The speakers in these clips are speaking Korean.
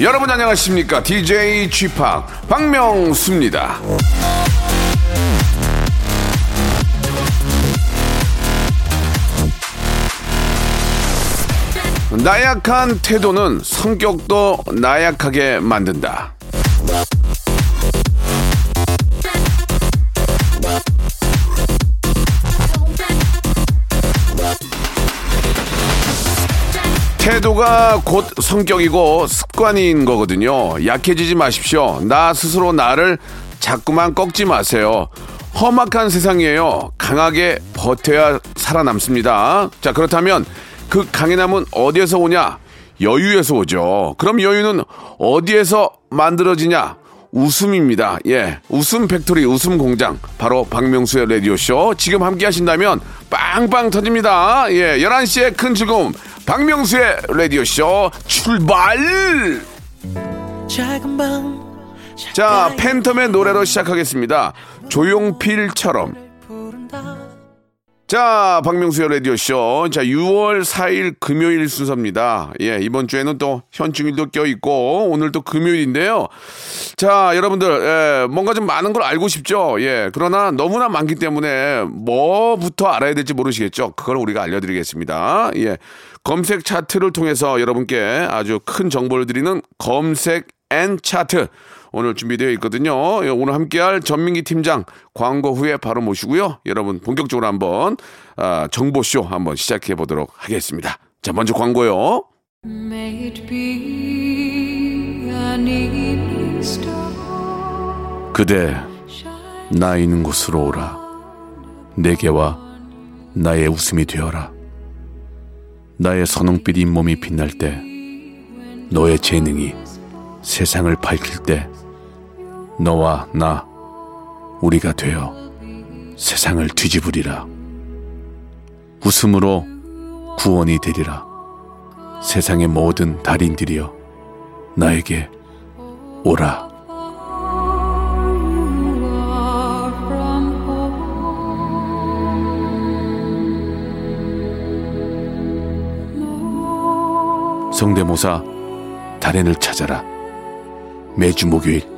여러분 안녕하십니까? DJ g p 박명수입니다. 나약한 태도는 성격도 나약하게 만든다 태도가 곧 성격이고 습관인 거거든요. 약해지지 마십시오. 나 스스로 나를 자꾸만 꺾지 마세요. 험악한 세상이에요. 강하게 버텨야 살아남습니다. 자, 그렇다면 그 강인함은 어디에서 오냐? 여유에서 오죠. 그럼 여유는 어디에서 만들어지냐? 웃음입니다. 예. 웃음 factory, 웃음 공장. 바로 박명수의 라디오쇼. 지금 함께 하신다면 빵빵 터집니다. 예. 11시에 큰 즐거움. 박명수의 라디오쇼 출발! 자, 팬텀의 노래로 시작하겠습니다. 조용필처럼. 자, 박명수의 라디오쇼. 자, 6월 4일 금요일 순서입니다. 예, 이번 주에는 또 현충일도 껴있고, 오늘 또 금요일인데요. 자, 여러분들, 예, 뭔가 좀 많은 걸 알고 싶죠? 예, 그러나 너무나 많기 때문에 뭐부터 알아야 될지 모르시겠죠? 그걸 우리가 알려드리겠습니다. 예, 검색 차트를 통해서 여러분께 아주 큰 정보를 드리는 검색 앤 차트. 오늘 준비되어 있거든요. 예, 오늘 함께할 전민기 팀장 광고 후에 바로 모시고요. 여러분 본격적으로 한번 아, 정보쇼 한번 시작해 보도록 하겠습니다. 자, 먼저 광고요. 그대 나 있는 곳으로 오라. 내게와 나의 웃음이 되어라. 나의 선홍빛 잇몸이 빛날 때 너의 재능이 세상을 밝힐 때 너와 나 우리가 되어 세상을 뒤집으리라. 웃음으로 구원이 되리라. 세상의 모든 달인들이여 나에게 오라. 성대모사 달인을 찾아라. 매주 목요일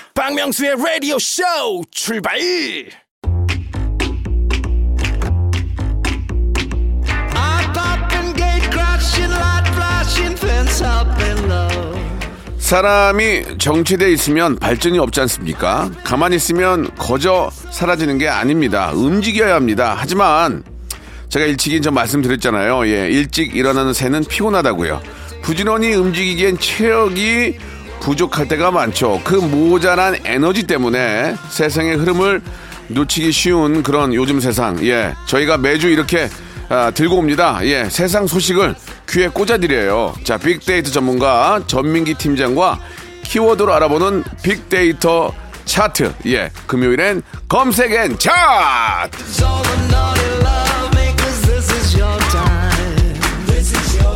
박명수의 라디오 쇼 출발! 사람이 정체돼 있으면 발전이 없지 않습니까? 가만히 있으면 거저 사라지는 게 아닙니다. 움직여야 합니다. 하지만 제가 일찍이 좀 말씀드렸잖아요. 예, 일찍 일어나는 새는 피곤하다고요. 부지런히 움직이기엔 체력이 부족할 때가 많죠. 그 모자란 에너지 때문에 세상의 흐름을 놓치기 쉬운 그런 요즘 세상. 예, 저희가 매주 이렇게 아, 들고 옵니다. 예, 세상 소식을 귀에 꽂아드려요. 자, 빅데이터 전문가 전민기 팀장과 키워드로 알아보는 빅데이터 차트. 예, 금요일엔 검색 앤 차트!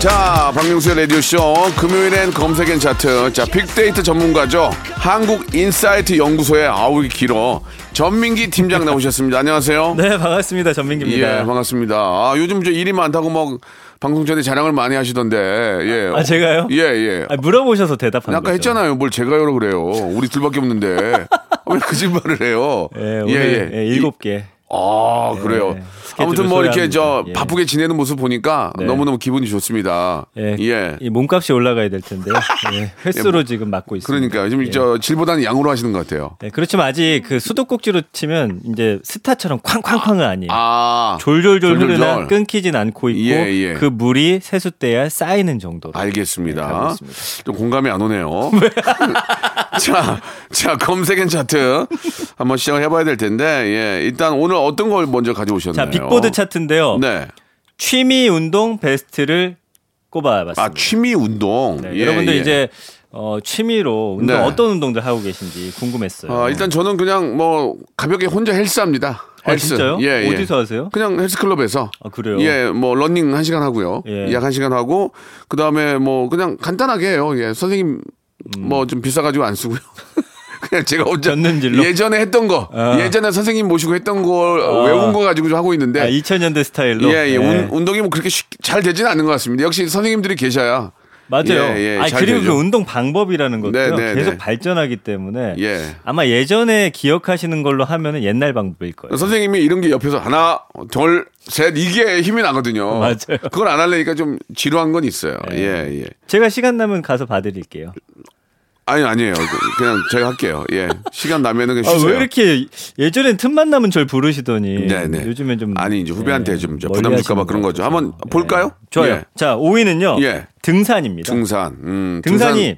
자, 박명수의 라디오쇼 금요일엔 검색 앤 차트. 자, 빅데이터 전문가죠. 한국인사이트 연구소의 아우 길어. 전민기 팀장 나오셨습니다. 안녕하세요. 네, 반갑습니다. 전민기입니다. 예, 반갑습니다. 아, 요즘 저 일이 많다고 막 방송 전에 자랑을 많이 하시던데. 예. 아, 제가요? 예, 예. 아, 물어보셔서 대답하는 아까 거죠. 했잖아요. 뭘 제가요로 그래요. 우리 둘밖에 없는데. 왜 거짓말을 해요? 예, 오늘 예, 일곱 개. 아, 그래요. 네, 스케줄을 아무튼 뭐 이렇게 저. 예. 바쁘게 지내는 모습 보니까 네. 너무너무 기분이 좋습니다. 예, 예. 이 몸값이 올라가야 될 텐데요. 예, 횟수로 지금 맡고 있습니다. 그러니까 지금 예. 저 질보다는 양으로 하시는 것 같아요. 네, 그렇지만 아직 그 수도꼭지로 치면 이제 스타처럼 쾅쾅쾅은 아니에요. 아, 졸졸졸 졸졸졸. 흐르나 끊기진 않고 있고 예, 예. 그 물이 세숫대야 쌓이는 정도로. 네, 가고 알겠습니다. 있습니다. 좀 공감이 안 오네요. 자, 자, 검색 앤 차트 한번 시작을 해봐야 될 텐데, 예. 일단 오늘 어떤 걸 먼저 가져오셨나요? 자, 빅보드 차트인데요. 네. 취미 운동 베스트를 꼽아봤습니다. 아, 취미 운동. 네, 예, 여러분들 예. 이제 어, 취미로 운동 네. 어떤 운동들 하고 계신지 궁금했어요. 아, 일단 저는 그냥 뭐 가볍게 혼자 헬스합니다. 아, 헬스. 진짜요? 예, 예. 어디서 하세요? 그냥 헬스클럽에서. 아, 그래요? 예, 뭐 러닝 한 시간 하고요. 예. 약 한 시간 하고 그 다음에 뭐 그냥 간단하게 해요. 예, 선생님 뭐좀 비싸가지고 안 쓰고요. 그냥 제가 혼자 젓는질로? 예전에 했던 거, 아. 예전에 선생님 모시고 했던 걸 아. 외운 거 가지고 좀 하고 있는데. 아, 2000년대 스타일로. 예, 예. 네. 운, 운동이 뭐 그렇게 쉽, 잘 되지는 않는 것 같습니다. 역시 선생님들이 계셔야. 맞아요. 예, 예, 아니, 잘 그리고 되죠. 그 운동 방법이라는 것도 네, 네, 계속 네. 발전하기 때문에 예. 아마 예전에 기억하시는 걸로 하면은 옛날 방법일 거예요. 선생님이 이런 게 옆에서 하나, 둘, 셋 이게 힘이 나거든요. 맞아요. 그걸 안 하려니까 좀 지루한 건 있어요. 네. 예, 예. 제가 시간 나면 가서 봐드릴게요. 아니 아니에요. 그- 그냥 제가 할게요. 예. 시간 나면은 그냥 아, 쉬세요. 왜 이렇게 예전엔 틈만 나면 절 부르시더니 네, 네. 요즘엔 좀 아니 이제 후배한테 예, 좀 부담 줄까봐 하시는 그런 것 거죠. 한번 예. 볼까요? 좋아요. 예. 자, 5위는요. 예. 등산입니다. 등산. 음, 등산이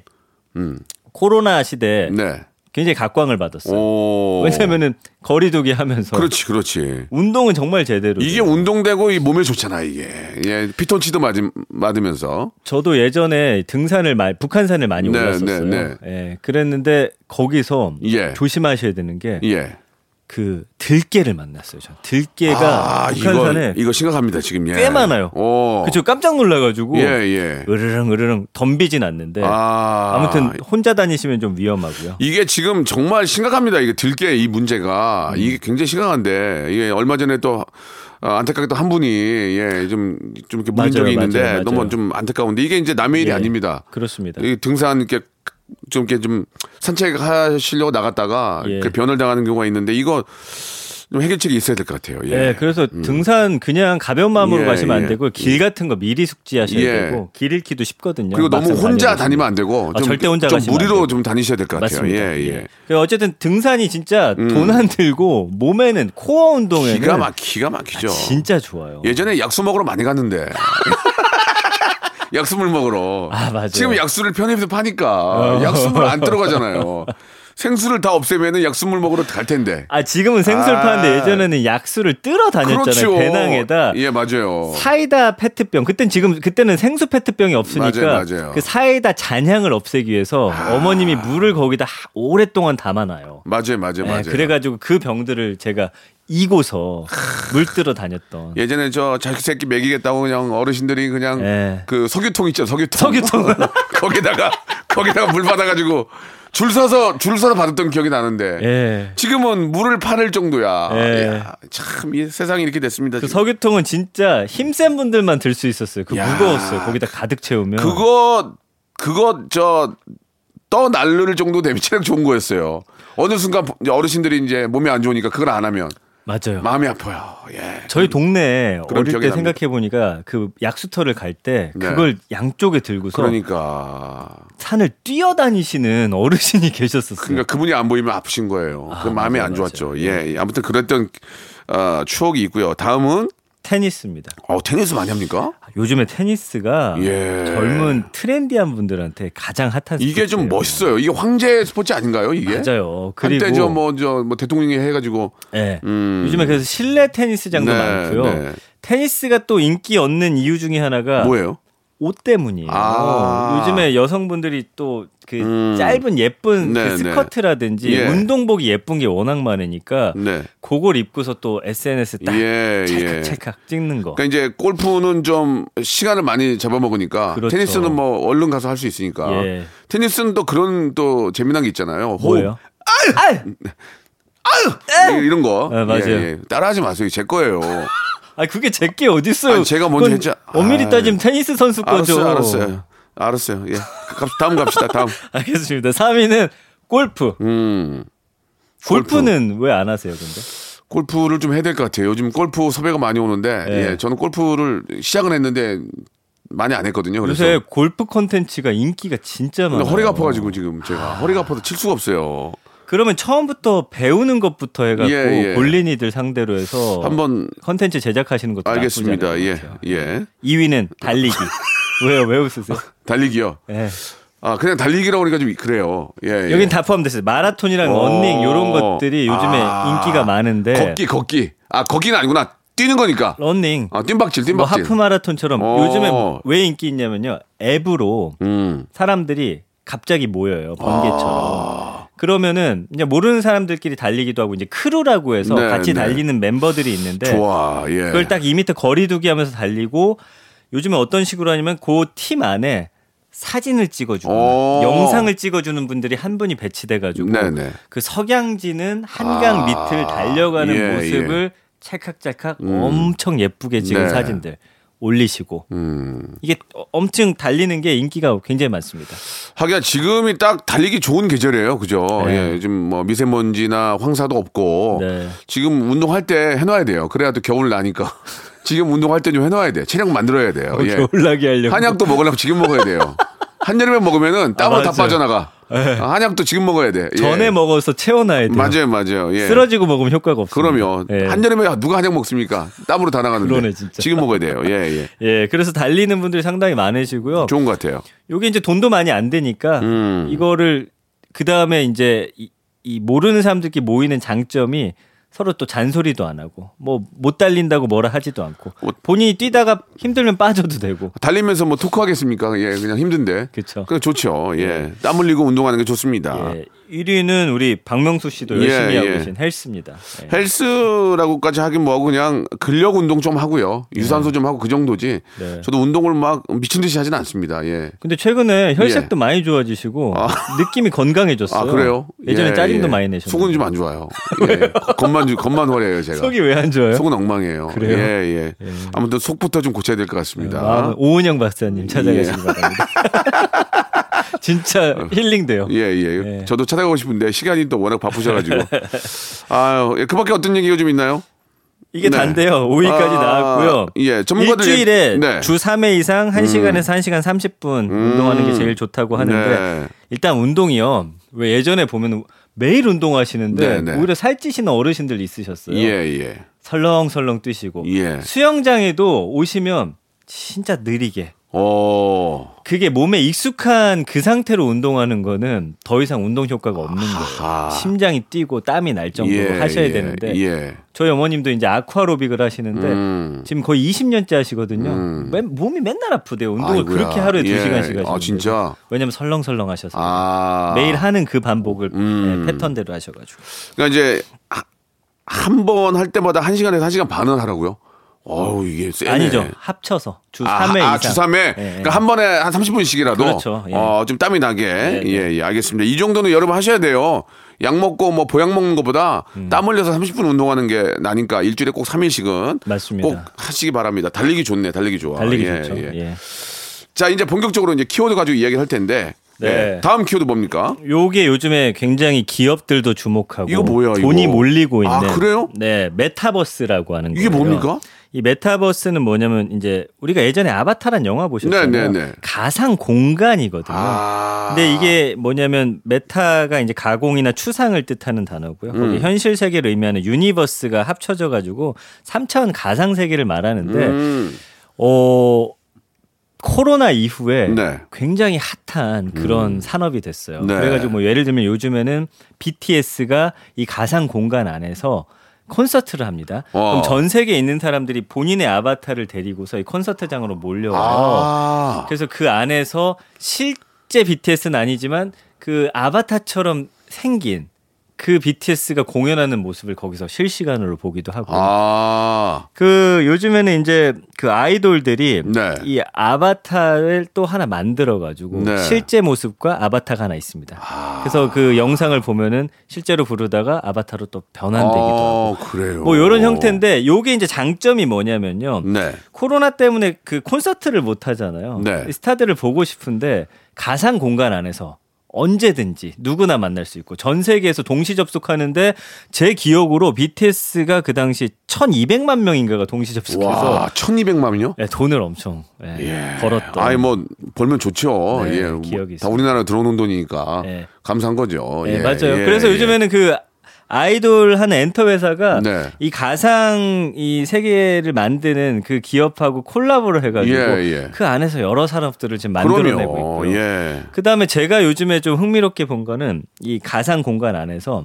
음. 코로나 시대에 네. 굉장히 각광을 받았어요. 오. 왜냐면은 거리두기 하면서 그렇지, 그렇지. 운동은 정말 제대로 이게 돼요. 운동되고 이 몸에 좋잖아 이게. 예, 피톤치도 맞, 맞으면서. 저도 예전에 등산을 많이 북한산을 많이 네, 올랐었어요. 네, 예, 그랬는데 거기서 예. 조심하셔야 되는 게 그 예. 들깨를 만났어요. 전 들깨가 아, 이거 북한산에 이거 심각합니다 지금. 예. 꽤 많아요. 오. 그쵸 깜짝 놀라가지고 예, 예. 으르렁 으르렁 덤비진 않는데 아. 아무튼 혼자 다니시면 좀 위험하고요. 이게 지금 정말 심각합니다. 이게 들깨 이 문제가 음. 이게 굉장히 심각한데 이게 얼마 전에 또 어, 안타깝게 또한 분이 예좀좀 좀 이렇게 물린 적이 있는데 맞아요, 맞아요. 너무 좀 안타까운데 이게 이제 남의 일이 예, 아닙니다. 그렇습니다. 이 등산 이렇게 좀 이렇게 좀 산책하시려고 나갔다가 예. 그 변을 당하는 경우가 있는데 이거 좀 해결책이 있어야 될 것 같아요. 예. 예, 그래서 등산 그냥 가벼운 마음으로 예, 가시면 안 예. 되고 길 같은 거 미리 숙지하셔야 예. 되고 길 잃기도 쉽거든요. 그리고 너무 혼자. 다니면 안 되고 아, 좀, 절대 혼자 좀 무리로. 좀 다니셔야 될 것 같아요. 맞습니다. 예, 예. 그 어쨌든 등산이 진짜 돈안 들고 몸에는 코어 운동에는 기가 막 기가 막히죠. 진짜 좋아요. 예전에 약수 먹으러 많이 갔는데. 약수물 먹으러. 아, 맞아요. 지금 약수를 편의점에서 파니까 약수물 안 들어가잖아요. 생수를 다 없애면은 약수물 먹으러 갈 텐데. 아 지금은 생수를 아. 파는데 예전에는 약수를 ตื้어 다녔잖아요. 그렇죠. 배낭에다 예, 맞아요. 사이다 페트병. 그땐 지금 그때는 생수 페트병이 없으니까 맞아요, 맞아요. 그 사이다 잔향을 없애기 위해서 어머님이 물을 거기다 하- 오랫동안 담아놔요. 맞아요, 맞아요, 네, 맞아요. 그래가지고 그 병들을 제가 이고서 물 뜨러 다녔던. 예전에 저 자기 새끼 먹이겠다고 그냥 어르신들이 그냥 예. 그 석유통 있죠, 석유통. 석유통. 거기다가 거기다가 물 받아가지고 줄 서서 줄 서서 받았던 기억이 나는데. 예. 지금은 물을 파낼 정도야. 예. 참, 이 세상이 이렇게 됐습니다. 그 지금. 석유통은 진짜 힘센 분들만 들 수 있었어요. 그 야. 무거웠어요. 거기다 가득 채우면. 그거 그거 저 떠 날릴 정도 되면 체력 좋은 거였어요. 어느 순간 어르신들이 이제 몸이 안 좋으니까 그걸 안 하면 맞아요. 마음이 아파요. 예. 저희 동네에 그런 어릴 때. 생각해 보니까 그 약수터를 갈때 네. 그걸 양쪽에 들고서 그러니까 산을 뛰어다니시는 어르신이 계셨었어요. 그러니까 그분이 안 보이면 아프신 거예요. 그 마음이 맞아요, 안 좋았죠. 맞아요. 예. 예. 아무튼 그랬던 어, 추억이 있고요. 다음은 테니스입니다. 어, 테니스 많이 합니까? 요즘에 테니스가 예. 젊은 트렌디한 분들한테 가장 핫한 이게 좀 스포츠예요. 멋있어요. 이게 황제 스포츠 아닌가요? 이게? 맞아요. 그리고 한때 저뭐저뭐 대통령이 해가지고 예. 음. 요즘에 그래서 실내 테니스장도 네, 많고요. 네. 테니스가 또 인기 얻는 이유 중에 하나가 뭐예요? 옷 때문이에요. 아. 요즘에 여성분들이 또그 음. 짧은 예쁜 네, 그 네. 스커트라든지 예. 운동복이 예쁜 게 워낙 많으니까 네. 그걸 입고서 또 SNS 딱 예, 예. 찰칵 찰칵 찍는 거. 그러니까 이제 골프는 좀 시간을 많이 잡아먹으니까 그렇죠. 테니스는 뭐 얼른 가서 할 수 있으니까 예. 테니스는 또 그런 또 재미난 게 있잖아요. 호흡. 뭐예요? 아유! 이- 이런 거. 네, 맞아요. 예, 예. 따라하지 마세요. 제 거예요. 아 그게 제게 어디 있어요? 아니, 제가 먼저 했죠. 엄밀히 아이. 따지면 테니스 선수 거죠. 알았어요, 알았어요. 알았어요. 예. 갑- 다음 갑시다. 다음. 알겠습니다. 3위는 골프. 음. 골프는 왜안 하세요, 근데? 골프를 좀 해야 될 것 같아요. 요즘 골프 섭외가 많이 오는데 네. 예, 저는 골프를 시작은 했는데 많이 안 했거든요. 그래서 요새 골프 콘텐츠가 인기가 진짜 많아요. 허리가 아파가지고 지금 제가 허리가 아파서 칠 수가 없어요. 그러면 처음부터 배우는 것부터 해갖고 예, 예. 볼린이들 상대로 해서 한번 컨텐츠 제작하시는 것도 알겠습니다. 예. 예. 2위는 달리기. 왜요? 왜 웃으세요? 달리기요. 예. 아 그냥 달리기라고 하니까 좀 그래요. 예, 예. 여긴 다 포함됐어요. 마라톤이랑 어. 런닝 이런 것들이 요즘에 아. 인기가 많은데 걷기, 걷기. 아 걷기는 아니구나. 뛰는 거니까. 런닝, 아 뜀박질, 뭐 뜀박질. 하프 마라톤처럼 어. 요즘에 왜 인기 있냐면요. 앱으로 음. 사람들이 갑자기 모여요. 번개처럼. 아. 그러면은 이제 모르는 사람들끼리 달리기도 하고 이제 크루라고 해서 네, 같이 네. 달리는 멤버들이 있는데 좋아. 예. 그걸 딱 2m 거리두기 하면서 달리고 요즘에 어떤 식으로 하냐면 그 팀 안에 사진을 찍어주고 오. 영상을 찍어주는 분들이 한 분이 배치돼가지고 네네. 그 석양지는 한강 아. 밑을 달려가는 예, 모습을 찰칵찰칵 엄청 예쁘게 찍은 네. 사진들 올리시고 음. 이게 엄청 달리는 게 인기가 굉장히 많습니다. 하기야 지금이 딱 달리기 좋은 계절이에요. 그죠? 네. 예. 요즘 뭐 미세먼지나 황사도 없고 네. 지금 운동할 때 해놔야 돼요. 그래야 또 겨울 나니까. 지금 운동할 때 좀 해놔야 돼. 체력 만들어야 돼요. 예. 겨울나기 하려고 한약도 먹으려면 지금 먹어야 돼요. 한여름에 먹으면은 땀으로 다 맞아요. 빠져나가. 아, 한약도 지금 먹어야 돼. 예. 전에 먹어서 채워놔야 돼요. 맞아요, 맞아요. 예. 쓰러지고 먹으면 효과가 없어요. 그럼요. 예. 한여름에 누가 한약 먹습니까? 땀으로 다 나가는데. 그러네, 진짜. 지금 먹어야 돼요. 예, 예. 예, 그래서 달리는 분들이 상당히 많으시고요. 좋은 것 같아요. 요게 이제 돈도 많이 안 되니까 음. 이거를 그 다음에 이제 이, 이 모르는 사람들끼리 모이는 장점이 서로 또 잔소리도 안 하고 뭐 못 달린다고 뭐라 하지도 않고 뭐- 본인이 뛰다가 힘들면 빠져도 되고 달리면서 뭐 토크하겠습니까? 예, 그냥 힘든데. 그쵸. 그냥 좋죠. 예. 땀 흘리고 운동하는 게 좋습니다. 예, 1위는 우리 박명수 씨도 예, 열심히 하고 예. 계신 헬스입니다. 예. 헬스라고까지 하긴 뭐하고 그냥 근력 운동 좀 하고요. 유산소 좀 하고 그 정도지. 네. 저도 운동을 막 미친 듯이 하진 않습니다. 예. 근데 최근에 혈색도 많이 좋아지시고 느낌이 건강해졌어요. 아, 그래요? 예전에 예, 짜증도 예. 많이 내셨는데 속은 좀 안 좋아요. 예. 겉만, 주- 겉만 화려해요, 제가. 속이 왜 안 좋아요? 속은 엉망이에요. 그래요? 예, 예. 아무튼 속부터 좀 고쳐야 될 것 같습니다. 마음은 오은영 박사님 찾아가시기 예. 바랍니다. 진짜 힐링돼요. 예, 예, 예. 저도 찾아가고 싶은데 시간이 또 워낙 바쁘셔가지고. 아유, 예, 그 밖에 어떤 얘기가 좀 있나요? 이게 네. 단데요. 5위까지 아, 나왔고요. 예, 전문가들 일주일에 얘기- 네. 주 3회 이상 1시간에서 1시간 30분 운동하는 게 제일 좋다고 하는데 네. 일단 운동이요. 왜 예전에 보면 매일 운동하시는데 네, 네. 오히려 살찌시는 어르신들 있으셨어요. 예, 예. 설렁설렁 뛰시고 예. 수영장에도 오시면 진짜 느리게 어. 그게 몸에 익숙한 그 상태로 운동하는 거는 더 이상 운동 효과가 없는 거예요. 심장이 뛰고 땀이 날 정도로 예, 하셔야 예, 되는데 예. 저희 어머님도 이제 아쿠아로빅을 하시는데 음. 지금 거의 20년째 하시거든요. 음. 맨- 몸이 맨날 아프대요. 운동을 아이고야. 그렇게 하루에 예. 2시간씩 하시는데. 아, 진짜? 왜냐면 설렁설렁 하셔서. 아. 매일 하는 그 반복을 음. 네, 패턴대로 하셔 가지고. 그러니까 이제 한 번 할 때마다 한 시간에서 한 시간 반은 하라고요? 어우, 이게 세네. 아니죠. 합쳐서 주 아, 3회 아. 주 3회? 예, 예. 그러니까 한 번에 한 30분씩이라도. 그렇죠. 예. 어, 좀 땀이 나게. 네. 예, 예, 알겠습니다. 이 정도는 여러분 하셔야 돼요. 약 먹고 뭐 보약 먹는 것보다 음. 땀 흘려서 30분 운동하는 게 나니까 일주일에 꼭 3일씩은 맞습니다. 꼭 하시기 바랍니다. 달리기 좋네, 달리기 좋아. 달리기 예, 좋죠. 예. 예. 자, 이제 본격적으로 이제 키워드 가지고 이야기를 할 텐데. 네. 예, 다음 키워드 뭡니까? 요게 요즘에 굉장히 기업들도 주목하고 이거 뭐야, 이거? 돈이 몰리고 있는 아, 그래요? 네, 메타버스라고 하는 이게 거예요. 뭡니까? 이 메타버스는 뭐냐면 이제 우리가 예전에 아바타란 영화 보셨잖아요. 네, 네, 네. 가상 공간이거든요. 아. 근데 이게 뭐냐면 meta가 이제 가공이나 추상을 뜻하는 단어고요. 음. 거기 현실 세계를 의미하는 universe가 합쳐져 가지고 3차원 가상 세계를 말하는데 음. 어 코로나 이후에 네. 굉장히 핫한 그런 산업이 됐어요. 네. 그래가지고 뭐 예를 들면 요즘에는 BTS가 이 가상 공간 안에서 콘서트를 합니다. 어. 그럼 전 세계에 있는 사람들이 본인의 아바타를 데리고서 이 콘서트장으로 몰려와요. 아. 그래서 그 안에서 실제 BTS는 아니지만 그 아바타처럼 생긴 그 BTS가 공연하는 모습을 거기서 실시간으로 보기도 하고. 아. 그 요즘에는 이제 그 아이돌들이 네. 이 아바타를 또 하나 만들어 가지고 네. 실제 모습과 아바타가 하나 있습니다. 그래서 그 영상을 보면은 실제로 부르다가 아바타로 또 변환되기도 하고 아, 그래요. 뭐 이런 형태인데 요게 이제 장점이 뭐냐면요. 네. 코로나 때문에 그 콘서트를 못 하잖아요. 네. 이 스타들을 보고 싶은데 가상 공간 안에서 언제든지 누구나 만날 수 있고 전 세계에서 동시 접속하는데 제 기억으로 BTS가 그 당시 1,200만 명인가가 동시 접속해서 와, 1200만이요? 예, 돈을 엄청 예, 벌었던. 아이 뭐 벌면 좋죠. 네, 예. 뭐 기억이 다. 우리나라 들어오는 돈이니까 예. 감사한 거죠. 예, 예, 맞아요. 예, 그래서 예. 요즘에는 그 아이돌 하는 엔터 회사가 네. 이 가상 이 세계를 만드는 그 기업하고 콜라보를 해가지고 예, 예. 그 안에서 여러 산업들을 지금 만들어내고 그럼요. 있고요. 예. 그 다음에 제가 요즘에 좀 흥미롭게 본 거는 이 가상 공간 안에서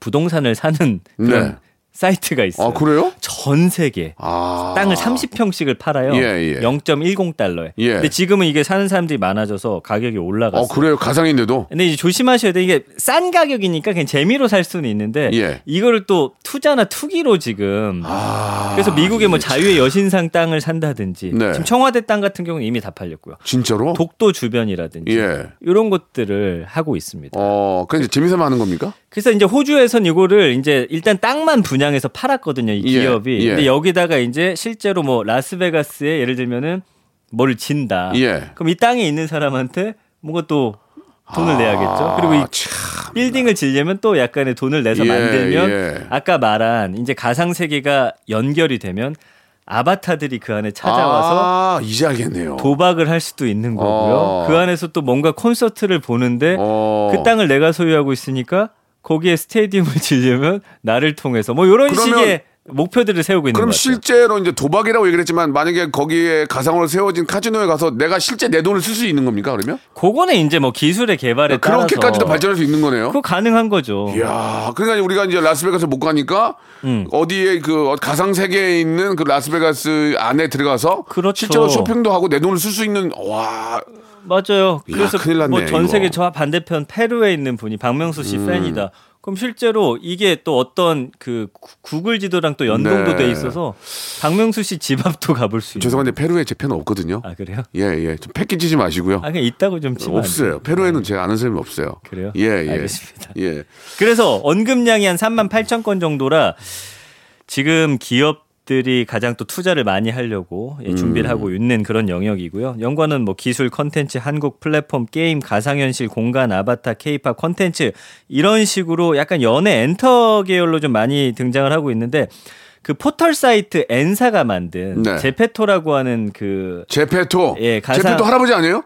부동산을 사는 그런 네. 사이트가 있어요. 아, 그래요? 전 세계 아. 땅을 30평씩을 팔아요. 예, 예. 0.10달러에. 예. 근데 지금은 이게 사는 사람들이 많아져서 가격이 올라갔어요. 어, 그래요. 가상인데도. 근데 이제 조심하셔야 돼. 이게 싼 가격이니까 그냥 재미로 살 수는 있는데 예. 이거를 또 투자나 투기로 지금 아. 그래서 미국의 뭐 자유의 여신상 땅을 산다든지 네. 지금 청와대 땅 같은 경우는 이미 다 팔렸고요. 진짜로? 독도 주변이라든지 예. 이런 것들을 하고 있습니다. 어, 그냥 재미삼아 하는 겁니까? 그래서 이제 호주에선 이거를 이제 일단 땅만 분양 해서 팔았거든요, 이 예, 기업이. 예. 근데 여기다가 이제 실제로 뭐 라스베가스에 예를 들면은 뭐를 진다. 예. 그럼 이 땅에 있는 사람한테 뭔가 또 돈을 아, 내야겠죠. 그리고 이 참. 빌딩을 지려면 또 약간의 돈을 내서 예, 만들면 예. 아까 말한 이제 가상 세계가 연결이 되면 아바타들이 그 안에 찾아와서 아, 이제 알겠네요. 도박을 할 수도 있는 거고요. 어. 그 안에서 또 뭔가 콘서트를 보는데 어. 그 땅을 내가 소유하고 있으니까 거기에 스테디움을 지려면 나를 통해서 뭐 이런 식의 목표들을 세우고 있는 그럼. 실제로 이제 도박이라고 얘기를 했지만 만약에 거기에 가상으로 세워진 카지노에 가서 내가 실제 내 돈을 쓸 수 있는 겁니까 그러면? 그거는 이제 뭐 기술의 개발에 따라서 그렇게까지도 발전할 수 있는 거네요. 그거 가능한 거죠. 이야, 그러니까 우리가 이제 라스베가스 못 가니까 음. 어디에 그 가상 세계에 있는 그 라스베가스 안에 들어가서 그렇죠. 실제로 쇼핑도 하고 내 돈을 쓸 수 있는 와 맞아요. 그래서 큰일 났네, 뭐전 세계. 저 반대편 페루에 있는 분이 박명수 씨 음. 팬이다. 그럼 실제로 이게 또 어떤 그 구- 구글 지도랑 또 연동도 네. 돼 있어서 박명수 씨 집 앞도 가볼 수 있는. 죄송한데 페루에 제 팬은 없거든요. 아 그래요? 예, 예. 좀 패키지 지 마시고요. 아 그냥 있다고 좀 치면 안 없어요. 페루에는 제가 아는 사람이 없어요. 그래요? 예, 예. 알겠습니다. 예. 그래서 언급량이 한 3만 8천 건 정도라 지금 기업 들이 가장 또 투자를 많이 하려고 예, 준비를 하고 있는 그런 영역이고요. 연관은 뭐 기술 컨텐츠, 한국 플랫폼, 게임, 가상현실, 공간, 아바타, 케이팝 컨텐츠 이런 식으로 약간 연예 엔터 계열로 좀 많이 등장을 하고 있는데 그 포털 사이트 N사가 만든 네. 제페토라고 하는 그 제페토. 예, 가상- 제페토 할아버지 아니에요?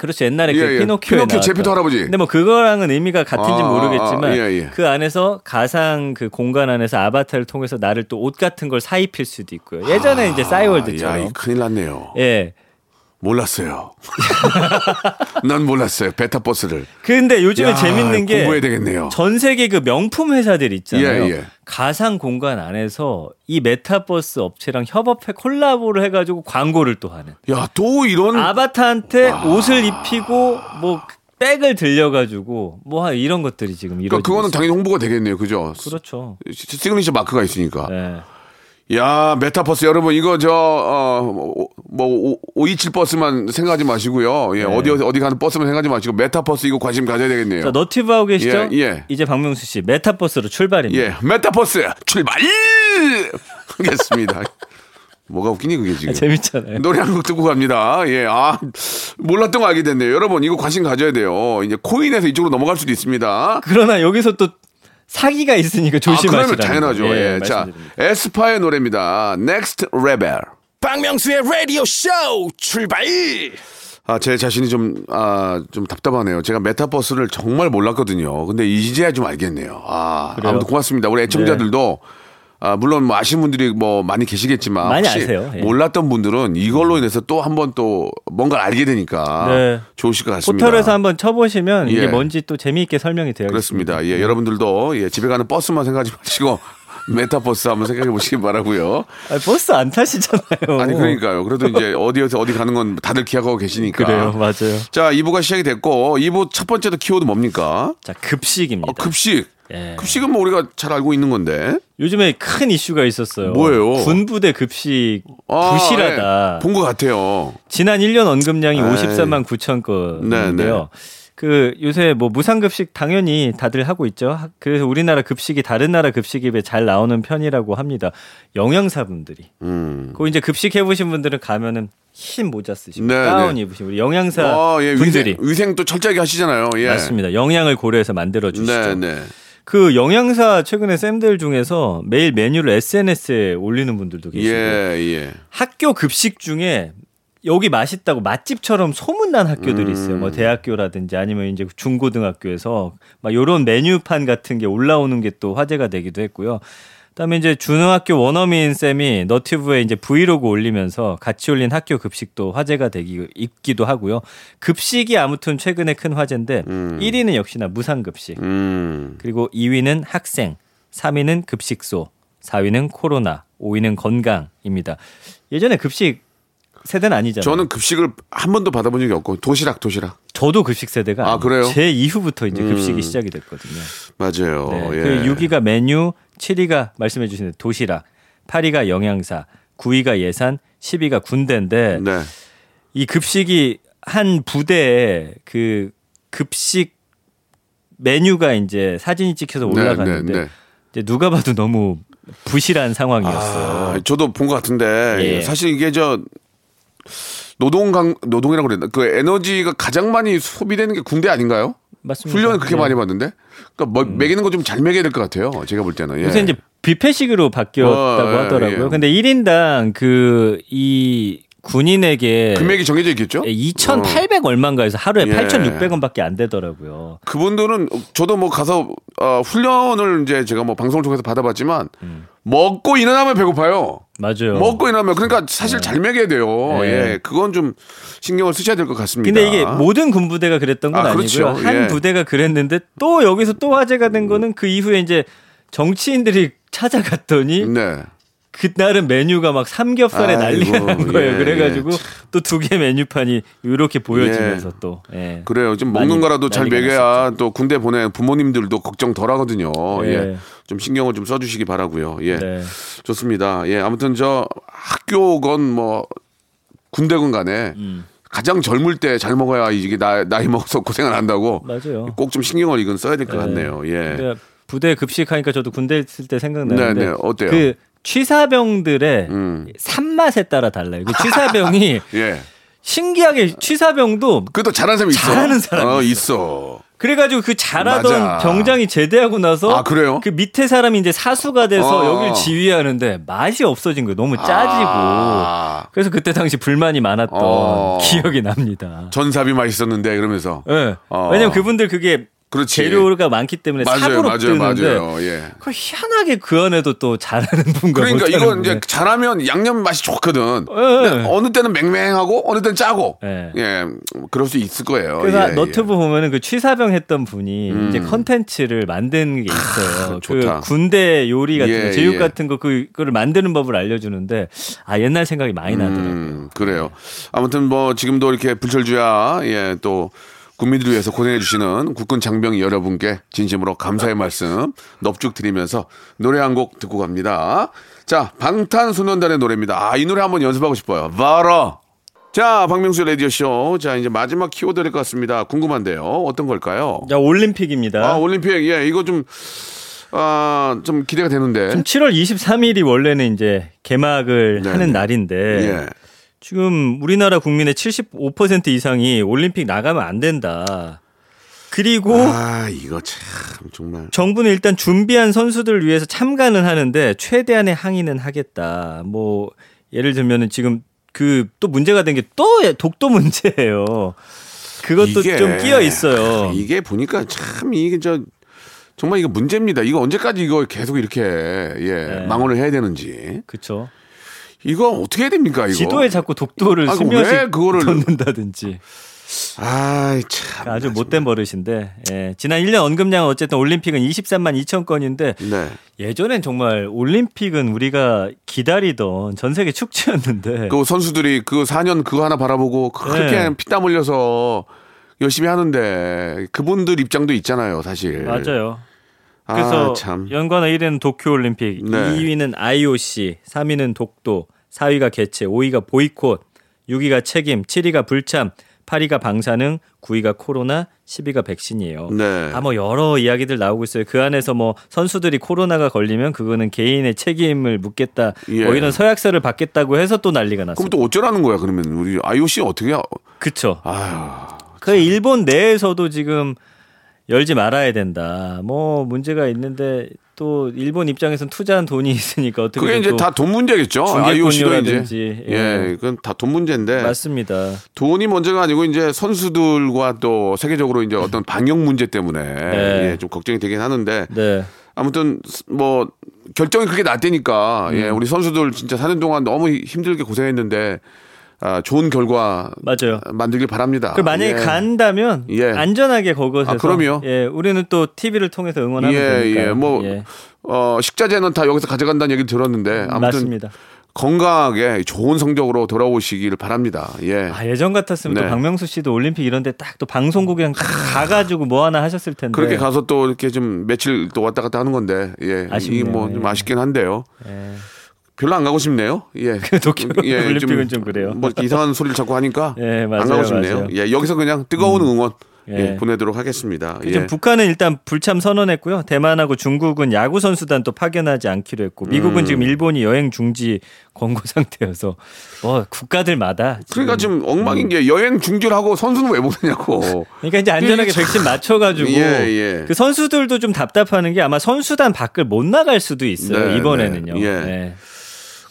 그렇죠. 옛날에 예, 그 예. 피노키오에 피노키오 나왔던. 제피토 할아버지. 근데 뭐 그거랑은 의미가 같은지 아, 모르겠지만 아, 예, 예. 그 안에서 가상 그 공간 안에서 아바타를 통해서 나를 또 옷 같은 걸 사입힐 수도 있고요. 예전에 이제 아, 야, 싸이월드처럼. 이 큰일 났네요. 예. 몰랐어요. 난 몰랐어요. 메타버스를. 근데 요즘에 야, 재밌는 게 공부해야 되겠네요. 전 세계 그 명품 회사들 있잖아요. 예, 예. 가상 공간 안에서 이 메타버스 업체랑 협업해 콜라보를 해가지고 광고를 또 하는. 야, 또 이런 아바타한테 옷을 입히고 뭐 백을 들려가지고 뭐 이런 것들이 지금 이루어지고 그러니까 그거는. 당연히 홍보가 되겠네요. 그죠? 그렇죠. 시- 시그니처 마크가 있으니까. 네. 야, 메타버스 여러분 이거 저 어, 뭐 527 버스만 생각하지 마시고요. 예, 네. 어디 어디 가는 버스만 생각하지 마시고 메타버스 이거 관심 가져야 되겠네요. 자, 너튜브 하고 계시죠? 예, 예. 이제 박명수 씨 메타버스로 출발입니다. 예, 메타버스 출발! 하겠습니다. 뭐가 웃기니 그게 지금. 아, 재밌잖아요. 노래 한 곡 듣고 갑니다. 예, 아, 몰랐던 거 알게 됐네요. 여러분, 이거 관심 가져야 돼요. 이제 코인에서 이쪽으로 넘어갈 수도 있습니다. 그러나 여기서 또 사기가 있으니까 아, 조심하시라는 그러면 당연하죠. 거. 예, 자. 에스파의 노래입니다. Next Rebel. 박명수의 라디오 쇼 출발 아, 제 자신이 좀, 아, 좀 답답하네요. 제가 메타버스를 정말 몰랐거든요. 근데 이제야 좀 알겠네요. 아, 그래요? 아무튼 고맙습니다. 우리 애청자들도, 아, 물론 뭐 아시는 분들이 뭐 많이 계시겠지만. 많이 아세요. 예. 몰랐던 분들은 이걸로 인해서 또 한 번 또 뭔가를 알게 되니까. 네. 좋으실 것 같습니다. 포털에서 한번 쳐보시면 예. 이게 뭔지 또 재미있게 설명이 되어 그렇습니다. 있습니다. 예, 여러분들도 예, 집에 가는 버스만 생각하지 마시고 메타버스 한번 생각해 보시기 바라고요. 아, 버스 안 타시잖아요. 아니 그러니까요. 그래도 이제 어디에서 어디 가는 건 다들 기억하고 계시니까. 그래요, 맞아요. 자, 2부가 시작이 됐고 2부 첫 번째도 키워드 뭡니까? 자 급식입니다. 어, 급식. 예. 급식은 뭐 우리가 잘 알고 있는 건데. 요즘에 큰 이슈가 있었어요. 뭐예요? 군부대 급식 아, 부실하다. 본 것 같아요. 지난 1년 언급량이 에이. 54만 9천 건인데요. 네, 네. 그 요새 뭐 무상급식 당연히 다들 하고 있죠. 하- 그래서 우리나라 급식이 다른 나라 급식에 비해 잘 나오는 편이라고 합니다. 영양사분들이. 음. 그 이제 급식 해보신 분들은 가면은 흰 모자 쓰시고 네, 가운 네. 입으시고 우리 영양사 어, 예, 분들이 위생, 위생 또 철저하게 하시잖아요. 예. 맞습니다. 영양을 고려해서 만들어 주시죠. 네. 그 영양사 최근에 쌤들 중에서 매일 메뉴를 SNS에 올리는 분들도 계시고 예, 예. 학교 급식 중에 여기 맛있다고 맛집처럼 소문난 학교들이 있어요. 음. 뭐 대학교라든지 아니면 이제 중고등학교에서 막 요런 메뉴판 같은 게 올라오는 게 또 화제가 되기도 했고요. 그다음에 이제 중학교 원어민 쌤이 너튜브에 이제 브이로그 올리면서 같이 올린 학교 급식도 화제가 되기 있기도 하고요. 급식이 아무튼 최근에 큰 화제인데 1위는 역시나 무상급식. 음. 그리고 2위는 학생, 3위는 급식소, 4위는 코로나, 5위는 건강입니다. 예전에 급식 세대는 아니잖아요. 저는 급식을 한 번도 받아본 적이 없고 도시락 도시락 저도 급식 세대가 아, 아니에요. 그래요? 제 이후부터 이제 음. 급식이 시작이 됐거든요. 맞아요. 네, 예. 그 6위가 메뉴, 7위가 말씀해 주신 도시락, 8위가 영양사, 9위가 예산, 10위가 군대인데 네. 이 급식이 한 부대에 그 급식 메뉴가 이제 사진이 찍혀서 올라갔는데 네, 네. 이제 누가 봐도 너무 부실한 상황이었어요. 아, 저도 본 것 같은데 예. 사실 이게 저 노동 강 노동이라고 그랬나 그 에너지가 가장 많이 소비되는 게 군대 아닌가요? 맞습니다. 훈련을 그렇게 네. 음. 많이 받는데 그러니까 뭐 먹이는 거 좀잘 먹여야 될 것 같아요. 제가 볼 때는 예. 요새 이제 뷔페식으로 바뀌었다고 어, 예, 하더라고요. 예. 근데 1인당 그이 군인에게 금액이 정해져 있겠죠? 2,800 얼마인가 해서 하루에 예. 8,600원밖에 안 되더라고요. 그분들은 저도 뭐 가서 어, 훈련을 이제 제가 뭐 방송을 통해서 받아봤지만 음. 먹고 일어나면 배고파요. 맞아요. 먹고 일어나면 그러니까 사실 잘 먹여야 돼요. 네. 예, 그건 좀 신경을 쓰셔야 될 것 같습니다. 근데 이게 모든 군부대가 그랬던 건 아, 아, 니고요 그렇죠. 한 예. 부대가 그랬는데 또 여기서 또 화제가 된 거는 그 이후에 이제 정치인들이 찾아갔더니 네. 그날은 메뉴가 막 삼겹살에 난리가 난 거예요. 예, 그래가지고 또두 개 메뉴판이 이렇게 보여지면서 예. 또 예. 그래야 좀 먹는 거라도 잘 먹여야 또 군대 보내 부모님들도 걱정 덜 하거든요. 네. 예. 좀 신경을 좀 써주시기 바라고요. 예. 네. 좋습니다. 예. 아무튼 저 학교건 뭐 군대건 간에 음. 가장 젊을 때 잘 먹어야 이게 나, 나이 먹어서 고생을 한다고 맞아요. 꼭 좀 신경을 이건 써야 될것 네. 같네요. 예. 근데 부대 급식하니까 저도 군대 있을 때 생각나는데 네, 네. 어때요? 그 취사병들의 음. 산맛에 따라 달라요. 그 취사병이 예. 신기하게 취사병도 그것도 잘하는 사람이 있어. 잘하는 사람이 어, 있어요. 있어. 그래가지고 그 잘하던 맞아. 병장이 제대하고 나서 아, 그래요? 그 밑에 사람이 이제 사수가 돼서 어. 여길 지휘하는데 맛이 없어진 거예요. 너무 짜지고. 아, 그래서 그때 당시 불만이 많았던 어. 기억이 납니다. 전삽이 맛있었는데 그러면서. 예. 어. 왜냐면 그분들 그게 그렇지. 재료가 많기 때문에 맞아요, 삽으로 맞아요, 뜨는데 맞아요. 예. 그 희한하게 그 안에도 또 잘하는 분과 그러니까 못하는 이건 분이. 이제 잘하면 양념 맛이 좋거든. 예. 근데 어느 때는 맹맹하고 어느 때는 짜고. 예. 예. 그럴 수 있을 거예요. 그래서 예, 너튜브 보면은 그 취사병 했던 분이 음. 이제 컨텐츠를 만드는 게 있어요. 그 좋다. 군대 요리 같은 예, 거, 제육 예. 같은 거 그거를 만드는 법을 알려주는데 아 옛날 생각이 많이 나더라고요. 음, 그래요. 아무튼 뭐 지금도 이렇게 불철주야 예, 또 국민들을 위해서 고생해 주시는 국군 장병 여러분께 진심으로 감사의 말씀 넙죽 드리면서 노래 한 곡 듣고 갑니다. 자, 방탄소년단의 노래입니다. 아, 이 노래 한번 연습하고 싶어요. 바로 자, 박명수 라디오쇼. 자, 이제 마지막 키워드 될것 같습니다. 궁금한데요. 어떤 걸까요? 자 올림픽입니다. 아, 올림픽. 예, 이거 좀, 아, 좀 기대가 되는데. 지금 7월 23일이 원래는 이제 개막을 네, 하는 네. 날인데 예. 지금 우리나라 국민의 75% 이상이 올림픽 나가면 안 된다. 그리고 아, 이거 참, 정말. 정부는 일단 준비한 선수들을 위해서 참가는 하는데 최대한의 항의는 하겠다. 뭐 예를 들면은 지금 그 또 문제가 된 게 또 독도 문제예요. 그것도 이게- 좀 끼어 있어요. 이게 보니까 참 이게 저 정말 이거 문제입니다. 이거 언제까지 이거 계속 이렇게 예 네. 망언을 해야 되는지 그렇죠. 이거 어떻게 해야 됩니까 이거? 지도에 자꾸 독도를 스며시 왜 그거를- 던는다든지 아이 참 아주 못된 버릇인데 예. 지난 1년 언급량은 어쨌든 올림픽은 23만 2천 건인데 네. 예전엔 정말 올림픽은 우리가 기다리던 전 세계 축제였는데 그 선수들이 그 4년 그거 하나 바라보고 그렇게 네. 피땀 흘려서 열심히 하는데 그분들 입장도 있잖아요, 사실. 맞아요. 아, 그래서 참. 연관어 1위는 도쿄올림픽, 네. 2위는 IOC, 3위는 독도, 4위가 개최, 5위가 보이콧, 6위가 책임, 7위가 불참, 8위가 방사능, 9위가 코로나, 10위가 백신이에요. 네. 아, 뭐 여러 이야기들 나오고 있어요. 그 안에서 뭐 선수들이 코로나가 걸리면 그거는 개인의 책임을 묻겠다. 예. 뭐 이런 서약서를 받겠다고 해서 또 난리가 났어요. 그럼 또 어쩌라는 거야? 그러면 우리 IOC 어떻게? 하- 그쵸. 아유. 그 일본 내에서도 지금 열지 말아야 된다. 뭐 문제가 있는데 또 일본 입장에선 투자한 돈이 있으니까 어떻게 그게 이제 다 돈 문제겠죠. IOC도 이제 예. 예, 그건 다 돈 문제인데 맞습니다. 돈이 문제가 아니고 이제 선수들과 또 세계적으로 이제 어떤 방역 문제 때문에 네. 예, 좀 걱정이 되긴 하는데 네. 아무튼 뭐 결정이 그렇게 났다니까 예, 음. 우리 선수들 진짜 사는 동안 너무 힘들게 고생했는데 아, 좋은 결과 맞아요. 만들길 바랍니다. 그 만약에 예. 간다면 예. 안전하게 거기서 아, 그럼요. 예, 우리는 또 TV를 통해서 응원하면 예, 되니까. 예, 뭐 어, 식자재는 다 여기서 가져간다는 얘기를 들었는데 아무튼 맞습니다. 건강하게 좋은 성적으로 돌아오시기를 바랍니다. 예. 아, 예전 같았으면 네. 또 박명수 씨도 올림픽 이런 데 딱 또 방송국이랑 딱 가가지고 뭐 하나 하셨을 텐데. 그렇게 가서 또 이렇게 좀 며칠 또 왔다 갔다 하는 건데, 예. 아쉽네요. 이게 뭐좀 예. 아쉽긴 한데요. 예. 별로 안 가고 싶네요. 예. 도쿄 올림픽은 좀 그래요. 뭐 이상한 소리를 자꾸 하니까 예, 맞아요, 안 가고 싶네요. 맞아요. 예. 여기서 그냥 뜨거운 응원 예. 예, 보내도록 하겠습니다. 그 지금 예. 북한은 일단 불참 선언했고요. 대만하고 중국은 야구 선수단 또 파견하지 않기로 했고 미국은 음. 지금 일본이 여행 중지 권고 상태여서 뭐 국가들마다 그러니까 지금 음. 엉망인 게 여행 중지하고 선수는 왜 보내냐고. 그러니까 이제 안전하게 백신 맞춰가지고 예, 예. 그 선수들도 좀 답답하는 게 아마 선수단 밖을 못 나갈 수도 있어요 네, 이번에는요. 네, 예. 네.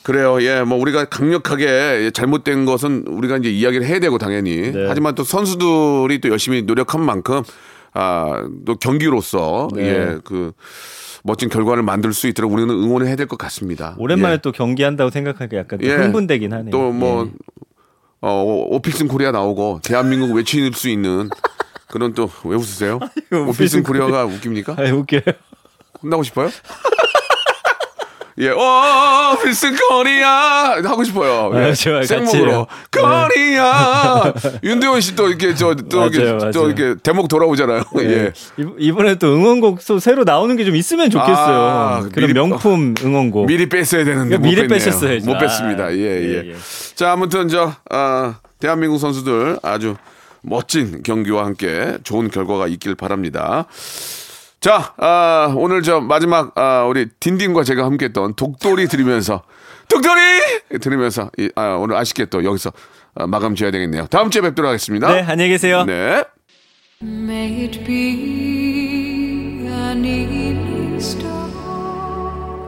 그래요. 예, 뭐 우리가 강력하게 잘못된 것은 우리가 이제 이야기를 해야 되고 당연히. 네. 하지만 또 선수들이 또 열심히 노력한 만큼 아, 또 경기로서 네. 예, 그 멋진 결과를 만들 수 있도록 우리는 응원을 해야 될 것 같습니다. 오랜만에 예. 또 경기한다고 생각하니까 약간 또 예. 흥분되긴 하네요. 또뭐 예. 어, 오피슨 코리아 나오고 대한민국 외칠 수 있는 그런 또 왜 웃으세요? 오피슨 오피슨 코리아가 웃깁니까? 아, 웃겨요. 혼나고 싶어요? 예, 오, 필승 코리아 하고 싶어요. 예. 아, 좋아요. 생목으로 코리아. 윤대원 씨 또 이렇게 저 또 맞아요, 이렇게 또 맞아요. 이렇게 대목 돌아오잖아요. 예. 예. 이- 이번에 또 응원곡 또 새로 나오는 게 좀 있으면 좋겠어요. 아, 그런 미리- 명품 응원곡. 미리 뺐어야 되는데 못 미리. 빼셨어야지. 못 뺐습니다. 아, 예, 예. 예, 예. 자, 아무튼 저 아, 대한민국 선수들 아주 멋진 경기와 함께 좋은 결과가 있길 바랍니다. 자, 아, 오늘 저 마지막 아, 우리 딘딘과 제가 함께했던 독돌이 들으면서 독돌이 들으면서 이, 아, 오늘 아쉽게 또 여기서 아, 마감 지어야 되겠네요. 다음 주에 뵙도록 하겠습니다. 네, 안녕히 계세요. 네. May it be an evening star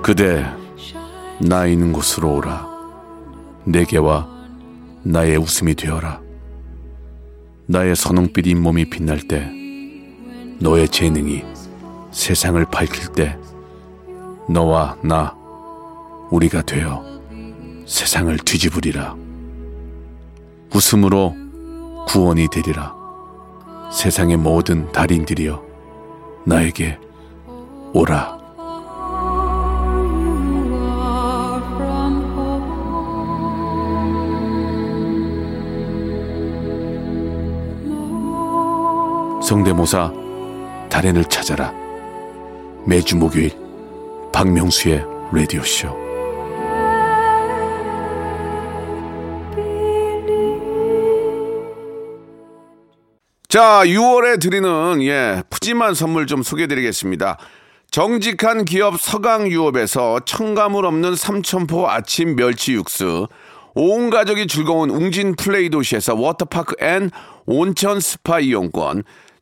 그대 나 있는 곳으로 오라. 내게와 나의 웃음이 되어라. 나의 선홍빛 잇몸이 빛날 때, 너의 재능이 세상을 밝힐 때, 너와 나, 우리가 되어 세상을 뒤집으리라. 웃음으로 구원이 되리라. 세상의 모든 달인들이여, 나에게 오라. 성대모사 달인을 찾아라 매주 목요일 박명수의 라디오 쇼. 자 6월에 드리는 예 푸짐한 선물 좀 소개해 드리겠습니다. 정직한 기업 서강유업에서 첨가물 없는 삼천포 아침 멸치 육수 온 가족이 즐거운 웅진 플레이 도시에서 워터파크 and 온천 스파 이용권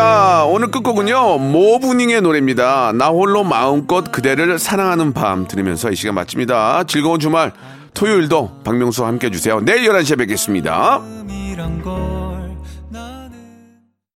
자, 오늘 끝곡은요, 모브닝의 노래입니다. 나 홀로 마음껏 그대를 사랑하는 밤 들으면서 이 시간 마칩니다. 즐거운 주말, 토요일도 박명수와 함께 해주세요. 내일 11시에 뵙겠습니다.